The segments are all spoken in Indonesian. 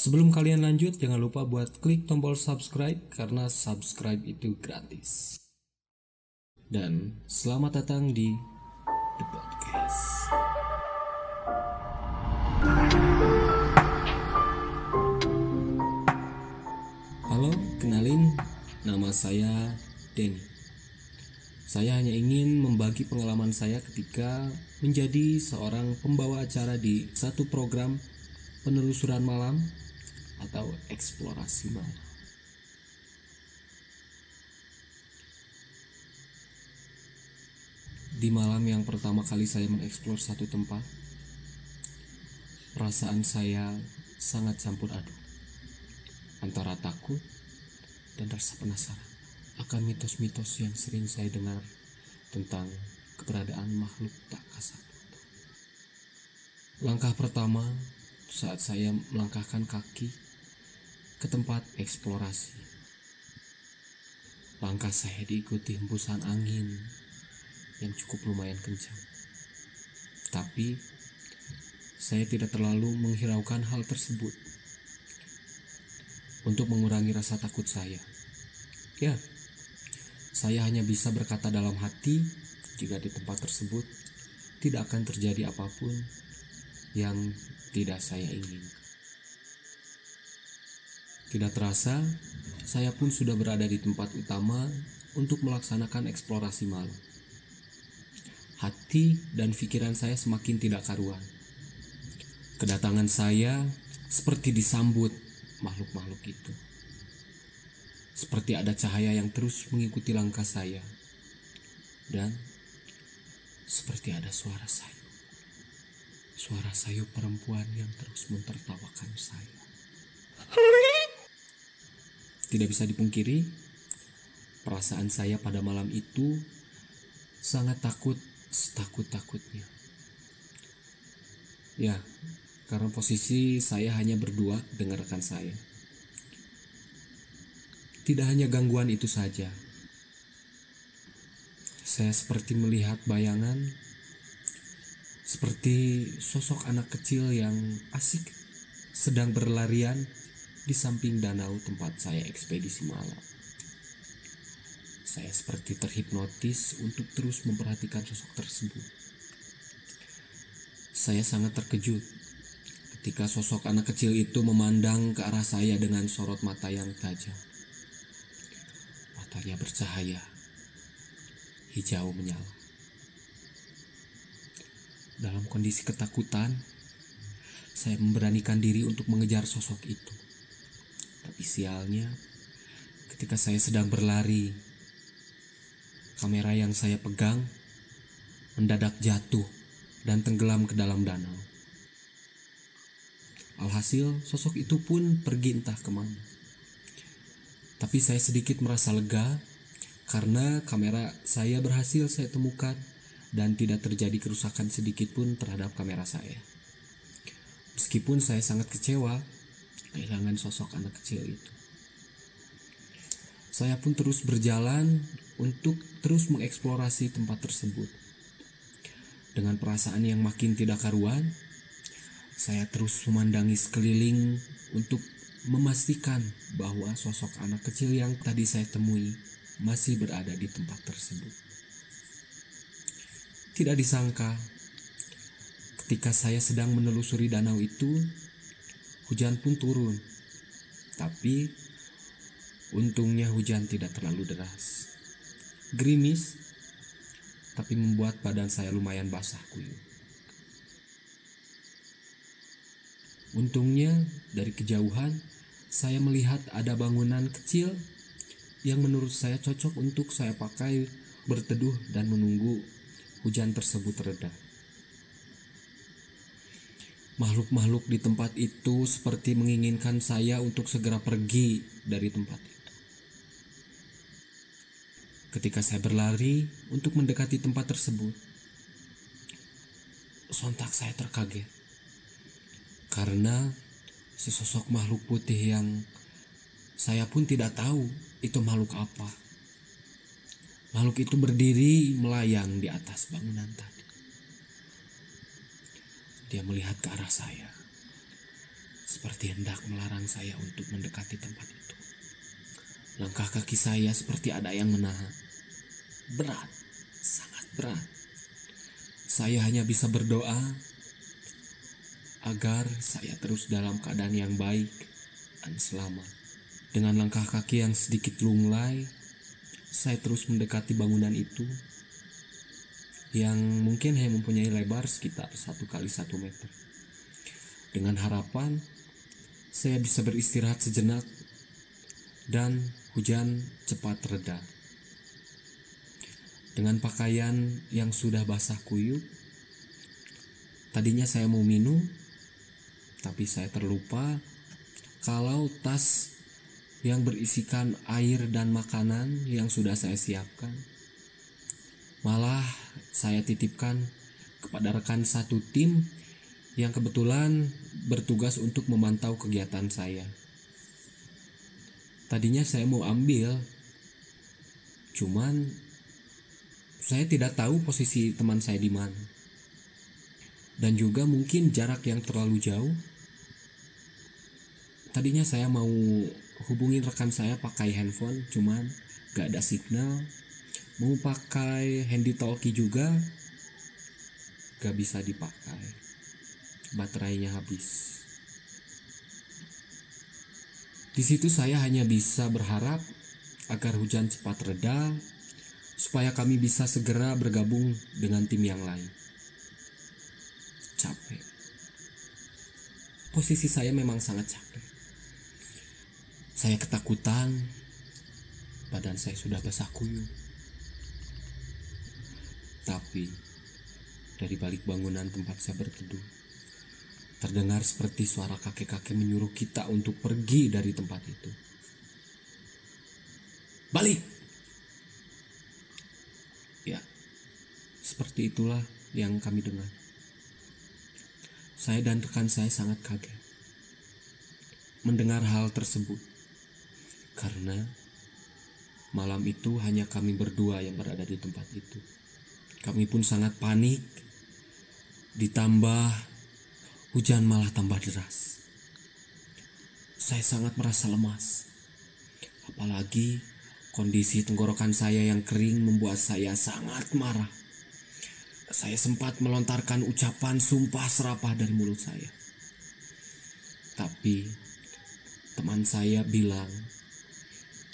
Sebelum kalian lanjut, jangan lupa buat klik tombol subscribe karena subscribe itu gratis. Dan selamat datang di The Podcast. Halo, kenalin, nama saya Denny. Saya hanya ingin membagi pengalaman saya ketika menjadi seorang pembawa acara di satu program penelusuran malam atau eksplorasi malam. Di malam yang pertama kali saya mengeksplor satu tempat, perasaan saya sangat campur aduk antara takut dan rasa penasaran akan mitos-mitos yang sering saya dengar tentang keberadaan makhluk tak kasat. Langkah pertama saat saya melangkahkan kaki ke tempat eksplorasi. Langkah saya diikuti hembusan angin yang cukup lumayan kencang. Tapi saya tidak terlalu menghiraukan hal tersebut untuk mengurangi rasa takut saya. Ya, saya hanya bisa berkata dalam hati jika di tempat tersebut tidak akan terjadi apa pun yang tidak saya ingin. Tidak terasa, saya pun sudah berada di tempat utama untuk melaksanakan eksplorasi malam. Hati dan pikiran saya semakin tidak karuan. Kedatangan saya seperti disambut makhluk-makhluk itu. Seperti ada cahaya yang terus mengikuti langkah saya. Dan seperti ada suara saya. Suara sayu perempuan yang terus mentertawakan saya. Tidak bisa dipungkiri, perasaan saya pada malam itu sangat takut setakut-takutnya. Ya, karena posisi saya hanya berdua dengan rekan saya. Tidak hanya gangguan itu saja. Saya seperti melihat bayangan seperti sosok anak kecil yang asik sedang berlarian di samping danau tempat saya ekspedisi malam. Saya seperti terhipnotis untuk terus memperhatikan sosok tersebut. Saya sangat terkejut ketika sosok anak kecil itu memandang ke arah saya dengan sorot mata yang tajam. Matanya bercahaya, hijau menyala. Dalam kondisi ketakutan, saya memberanikan diri untuk mengejar sosok itu. Sialnya, ketika saya sedang berlari, kamera yang saya pegang mendadak jatuh dan tenggelam ke dalam danau. Alhasil, sosok itu pun pergi entah ke mana. Tapi saya sedikit merasa lega karena kamera saya berhasil saya temukan dan tidak terjadi kerusakan sedikit pun terhadap kamera saya. Meskipun saya sangat kecewa kehilangan sosok anak kecil itu. Saya pun terus berjalan untuk terus mengeksplorasi tempat tersebut. Dengan perasaan yang makin tidak karuan, saya terus memandangi sekeliling untuk memastikan bahwa sosok anak kecil yang tadi saya temui masih berada di tempat tersebut. Tidak disangka, ketika saya sedang menelusuri danau itu, hujan pun turun. Tapi untungnya hujan tidak terlalu deras. Gerimis, tapi membuat badan saya lumayan basah kuyup. Untungnya dari kejauhan saya melihat ada bangunan kecil yang menurut saya cocok untuk saya pakai berteduh dan menunggu hujan tersebut reda. Makhluk-makhluk di tempat itu seperti menginginkan saya untuk segera pergi dari tempat itu. Ketika saya berlari untuk mendekati tempat tersebut, sontak saya terkaget karena sesosok makhluk putih yang saya pun tidak tahu itu makhluk apa. Makhluk itu berdiri melayang di atas bangunan tadi. Dia melihat ke arah saya. seperti hendak melarang saya untuk mendekati tempat itu. Langkah kaki saya seperti ada yang menahan. Berat, sangat berat. Saya hanya bisa berdoa agar saya terus dalam keadaan yang baik dan selamat. Dengan langkah kaki yang sedikit lunglai, saya terus mendekati bangunan itu yang mungkin hanya mempunyai lebar sekitar satu kali satu meter. Dengan harapan saya bisa beristirahat sejenak dan hujan cepat reda. Dengan pakaian yang sudah basah kuyup, tadinya saya mau minum, tapi saya terlupa kalau tas yang berisikan air dan makanan yang sudah saya siapkan. Malah saya titipkan kepada rekan satu tim yang kebetulan bertugas untuk memantau kegiatan saya. Tadinya saya mau ambil, cuman saya tidak tahu posisi teman saya di mana. Dan juga mungkin jarak yang terlalu jauh. Tadinya saya mau hubungin rekan saya pakai handphone, cuman gak ada signal. Mau pakai handy talkie juga gak bisa dipakai. Baterainya habis. Di situ saya hanya bisa berharap agar hujan cepat reda supaya kami bisa segera bergabung dengan tim yang lain. Capek. Posisi saya memang sangat capek. Saya ketakutan, badan saya sudah basah kuyup. Tapi dari balik bangunan tempat saya berteduh, Terdengar seperti suara kakek-kakek menyuruh kita untuk pergi dari tempat itu. Balik! Ya, seperti itulah yang kami dengar. Saya dan rekan saya sangat kaget mendengar hal tersebut. Karena malam itu hanya kami berdua yang berada di tempat itu. Kami pun sangat panik. Ditambah hujan malah tambah deras. Saya sangat merasa lemas. Apalagi kondisi tenggorokan saya yang kering membuat saya sangat marah. Saya sempat melontarkan ucapan sumpah serapah dari mulut saya. Tapi teman saya bilang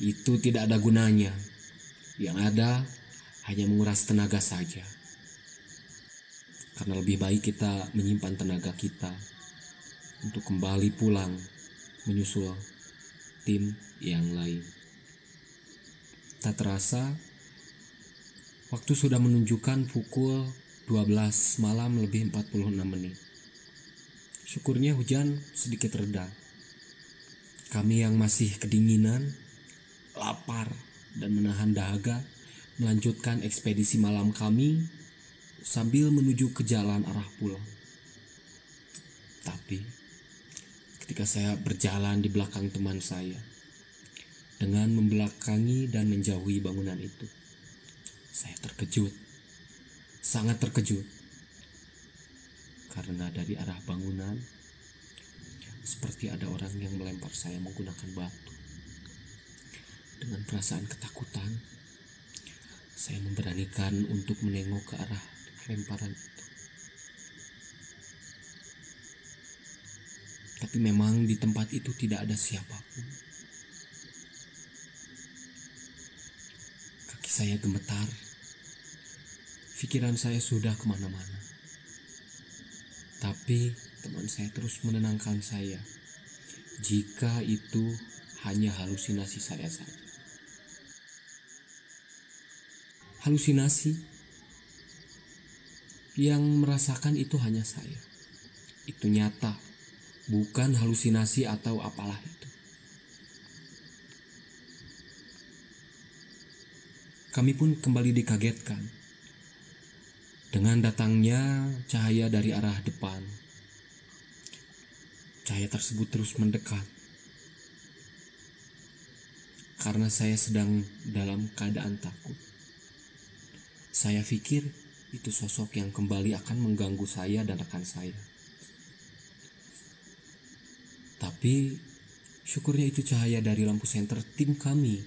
itu tidak ada gunanya. Yang ada hanya menguras tenaga saja. Karena lebih baik kita menyimpan tenaga kita untuk kembali pulang menyusul tim yang lain. Tak terasa, waktu sudah menunjukkan pukul 12 malam lebih 46 menit. Syukurnya hujan sedikit reda. Kami yang masih kedinginan, lapar, dan menahan dahaga melanjutkan ekspedisi malam kami sambil menuju ke jalan arah pulang. Tapi ketika saya berjalan di belakang teman saya dengan membelakangi dan menjauhi bangunan itu, saya terkejut, sangat terkejut karena dari arah bangunan seperti ada orang yang melempar saya menggunakan batu. Dengan perasaan ketakutan, saya memberanikan untuk menengok ke arah lemparan itu. Tapi memang di tempat itu tidak ada siapa pun. Kaki saya gemetar. Pikiran saya sudah ke mana-mana. Tapi teman saya terus menenangkan saya. Jika itu hanya halusinasi saya saja. Halusinasi yang merasakan itu hanya saya. Itu nyata, bukan halusinasi atau apalah itu. Kami pun kembali dikagetkan dengan datangnya cahaya dari arah depan. Cahaya tersebut terus mendekat karena saya sedang dalam keadaan takut. Saya pikir itu sosok yang kembali akan mengganggu saya dan rekan saya. Tapi syukurnya itu cahaya dari lampu senter tim kami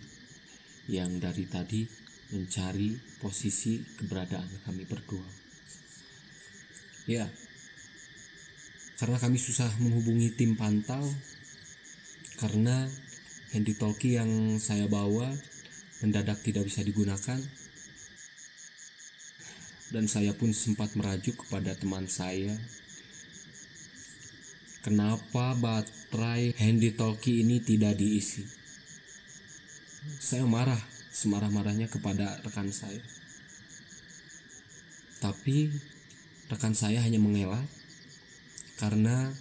yang dari tadi mencari posisi keberadaan kami berdua. Ya, karena kami susah menghubungi tim pantau, karena handy talkie yang saya bawa mendadak tidak bisa digunakan, dan saya pun sempat merajuk kepada teman saya kenapa baterai handy talkie ini tidak diisi. Saya marah, semarah-marahnya kepada rekan saya. Tapi rekan saya hanya mengelak karena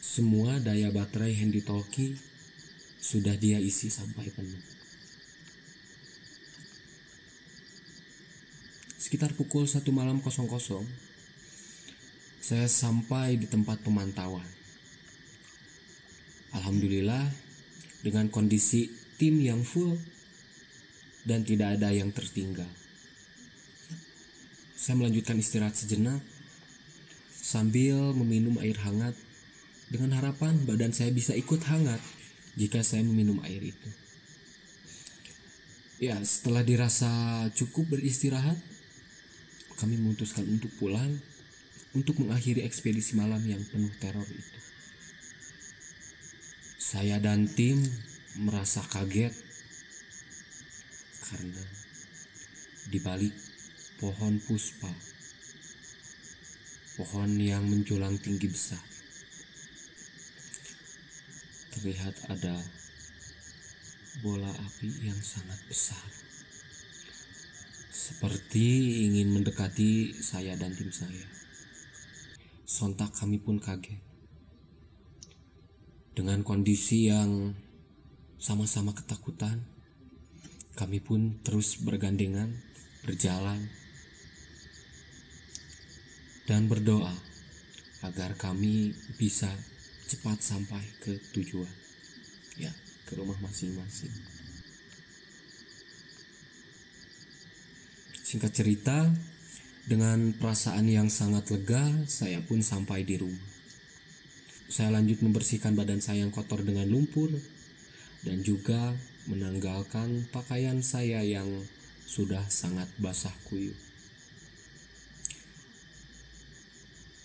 semua daya baterai handy talkie sudah dia isi sampai penuh. Sekitar pukul satu malam kosong kosong, saya sampai di tempat pemantauan. Alhamdulillah, dengan kondisi tim yang full dan tidak ada yang tertinggal. Saya melanjutkan istirahat sejenak sambil meminum air hangat dengan harapan badan saya bisa ikut hangat jika saya meminum air itu. Ya, setelah dirasa cukup beristirahat, kami memutuskan untuk pulang untuk mengakhiri ekspedisi malam yang penuh teror itu. Saya dan tim merasa kaget karena di balik pohon puspa, pohon yang menjulang tinggi besar, terlihat ada bola api yang sangat besar. Seperti ingin mendekati saya dan tim saya. Sontak kami pun kaget. Dengan kondisi yang sama-sama ketakutan, kami pun terus bergandengan, berjalan, dan berdoa agar kami bisa cepat sampai ke tujuan, ya, ke rumah masing-masing. Singkat cerita, dengan perasaan yang sangat lega, saya pun sampai di rumah. Saya lanjut membersihkan badan saya yang kotor dengan lumpur dan juga menanggalkan pakaian saya yang sudah sangat basah kuyup.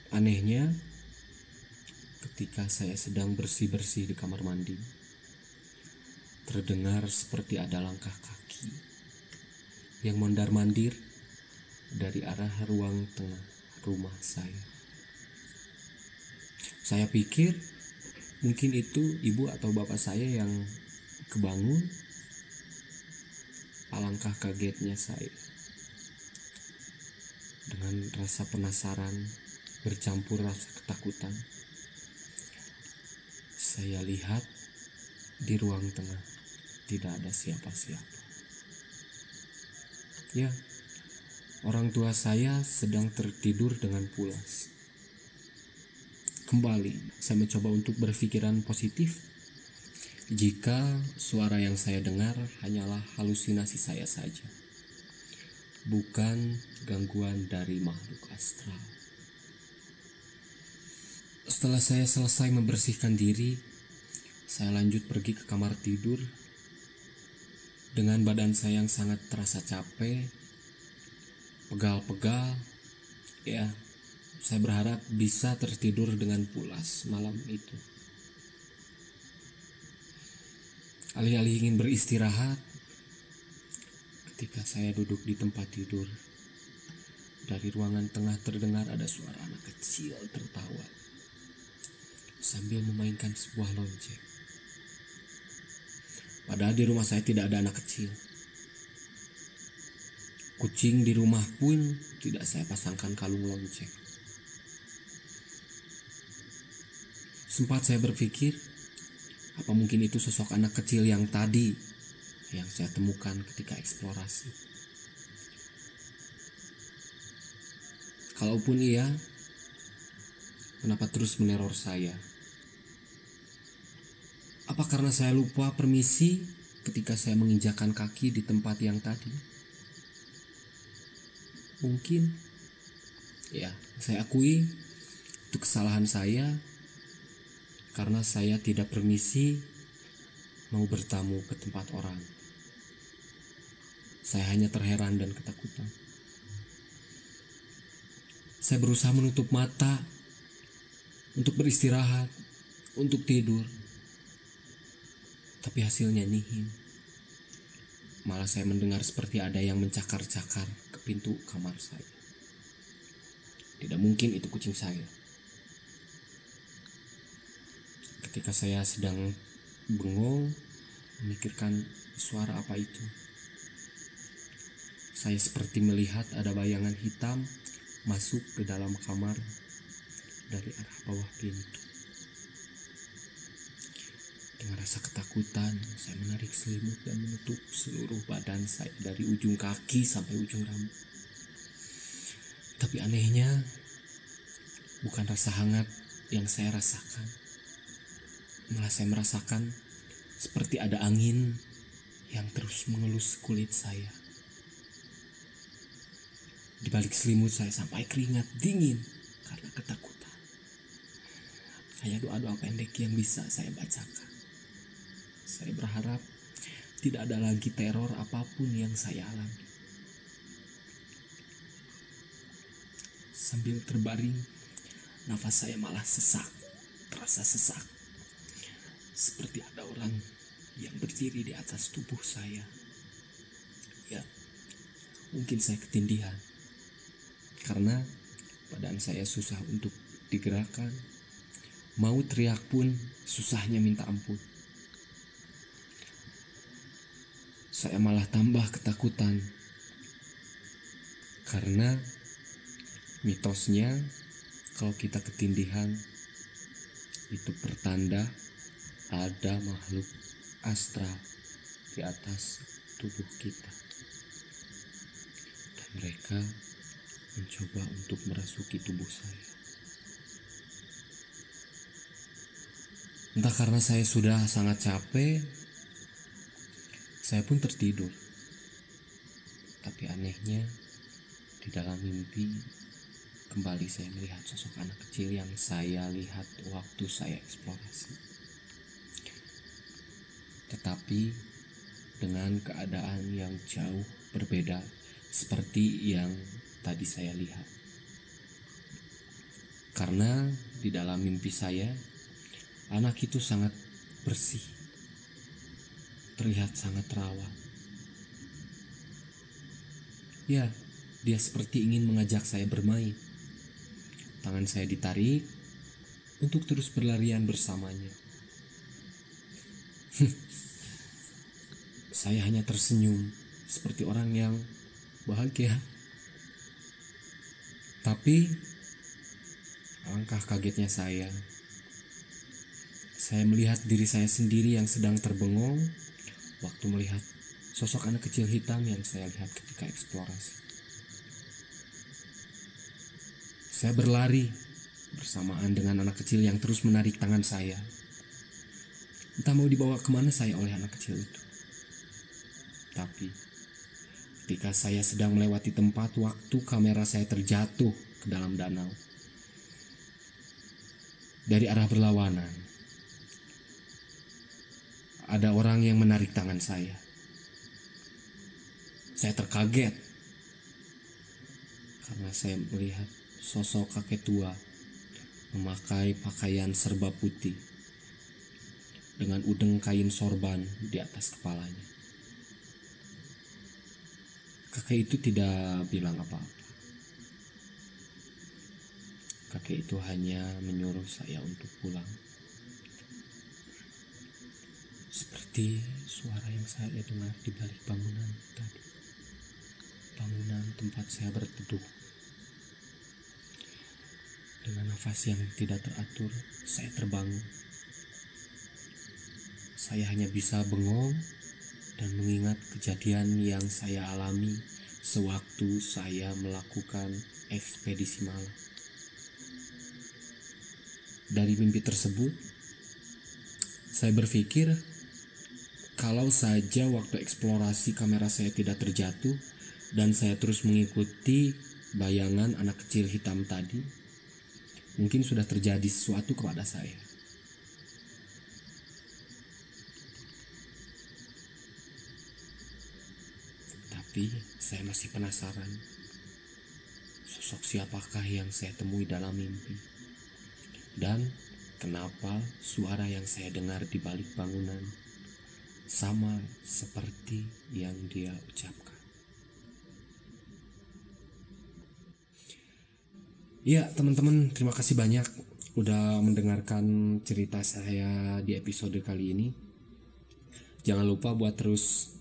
Anehnya, ketika saya sedang bersih-bersih di kamar mandi, terdengar seperti ada langkah kaki yang mondar-mandir dari arah ruang tengah rumah saya. Saya pikir mungkin itu ibu atau bapak saya yang kebangun. Alangkah kagetnya saya. Dengan rasa penasaran bercampur rasa ketakutan. Saya lihat di ruang tengah tidak ada siapa-siapa. Ya, Orang tua saya sedang tertidur dengan pulas. Kembali, saya mencoba untuk berpikiran positif. Jika suara yang saya dengar hanyalah halusinasi saya saja, bukan gangguan dari makhluk astral. Setelah saya selesai membersihkan diri, saya lanjut pergi ke kamar tidur dengan badan saya yang sangat terasa capek pegal-pegal ya saya berharap bisa tertidur dengan pulas malam itu. Alih-alih ingin beristirahat ketika saya duduk di tempat tidur dari ruangan tengah terdengar ada suara anak kecil tertawa sambil memainkan sebuah lonceng padahal di rumah saya tidak ada anak kecil Kucing di rumah pun tidak saya pasangkan kalung lonceng. Sempat saya berpikir, apa mungkin itu sosok anak kecil yang tadi yang saya temukan ketika eksplorasi. Kalaupun iya, kenapa terus meneror saya? Apa karena saya lupa permisi ketika saya menginjakan kaki di tempat yang tadi? mungkin ya saya akui itu kesalahan saya karena saya tidak permisi mau bertamu ke tempat orang. Saya hanya terheran dan ketakutan. Saya berusaha menutup mata untuk beristirahat, untuk tidur. Tapi hasilnya nihil. Malah saya mendengar seperti ada yang mencakar-cakar ke pintu kamar saya. Tidak mungkin itu kucing saya. Ketika saya sedang bengong memikirkan suara apa itu. Saya seperti melihat ada bayangan hitam masuk ke dalam kamar dari arah bawah pintu. Dengan rasa ketakutan, saya menarik selimut dan menutup seluruh badan saya dari ujung kaki sampai ujung rambut. Tapi anehnya, bukan rasa hangat yang saya rasakan. Malah saya merasakan seperti ada angin yang terus mengelus kulit saya. Di balik selimut saya sampai keringat dingin karena ketakutan. Hanya doa-doa pendek yang bisa saya bacakan. Saya berharap tidak ada lagi teror apa pun yang saya alami. Sambil terbaring, nafas saya malah sesak, terasa sesak. Seperti ada orang yang berdiri di atas tubuh saya. Ya, mungkin saya ketindihan karena badan saya susah untuk digerakkan. Mau teriak pun susahnya minta ampun. Saya malah tambah ketakutan karena mitosnya kalau kita ketindihan itu pertanda ada makhluk astral di atas tubuh kita dan mereka mencoba untuk merasuki tubuh saya. Entah karena saya sudah sangat capek, saya pun tertidur. Tapi anehnya, di dalam mimpi kembali saya melihat sosok anak kecil yang saya lihat waktu saya eksplorasi. Tetapi dengan keadaan yang jauh berbeda seperti yang tadi saya lihat. Karena di dalam mimpi saya, anak itu sangat bersih, terlihat sangat terawat. Ya, dia seperti ingin mengajak saya bermain. Tangan saya ditarik untuk terus berlarian bersamanya. saya hanya tersenyum seperti orang yang bahagia. Tapi alangkah kagetnya saya. Saya melihat diri saya sendiri yang sedang terbengong waktu melihat sosok anak kecil hitam yang saya lihat ketika eksplorasi. Saya berlari bersamaan dengan anak kecil yang terus menarik tangan saya. Entah mau dibawa ke mana saya oleh anak kecil itu. Tapi ketika saya sedang melewati tempat waktu kamera saya terjatuh ke dalam danau. Dari arah berlawanan, ada orang yang menarik tangan saya. Saya terkaget karena saya melihat sosok kakek tua memakai pakaian serba putih dengan udeng kain sorban di atas kepalanya. Kakek itu tidak bilang apa-apa. Kakek itu hanya menyuruh saya untuk pulang. Seperti suara yang saya dengar di balik bangunan tadi. Bangunan tempat saya berteduh. Dengan nafas yang tidak teratur, saya terbangun. Saya hanya bisa bengong dan mengingat kejadian yang saya alami sewaktu saya melakukan ekspedisi malam. Dari mimpi tersebut, saya berpikir kalau saja waktu eksplorasi kamera saya tidak terjatuh dan saya terus mengikuti bayangan anak kecil hitam tadi, mungkin sudah terjadi sesuatu kepada saya. Tapi saya masih penasaran. Sosok siapakah yang saya temui dalam mimpi? Dan kenapa suara yang saya dengar di balik bangunan sama seperti yang dia ucapkan? Ya, teman-teman, terima kasih banyak udah mendengarkan cerita saya di episode kali ini. Jangan lupa buat terus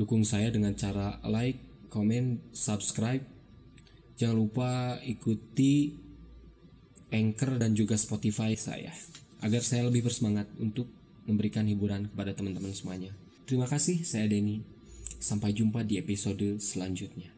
dukung saya dengan cara like, comment, subscribe. Jangan lupa ikuti Anchor dan juga Spotify saya agar saya lebih bersemangat untuk memberikan hiburan kepada teman-teman semuanya. Terima kasih, saya Denny. Sampai jumpa di episode selanjutnya.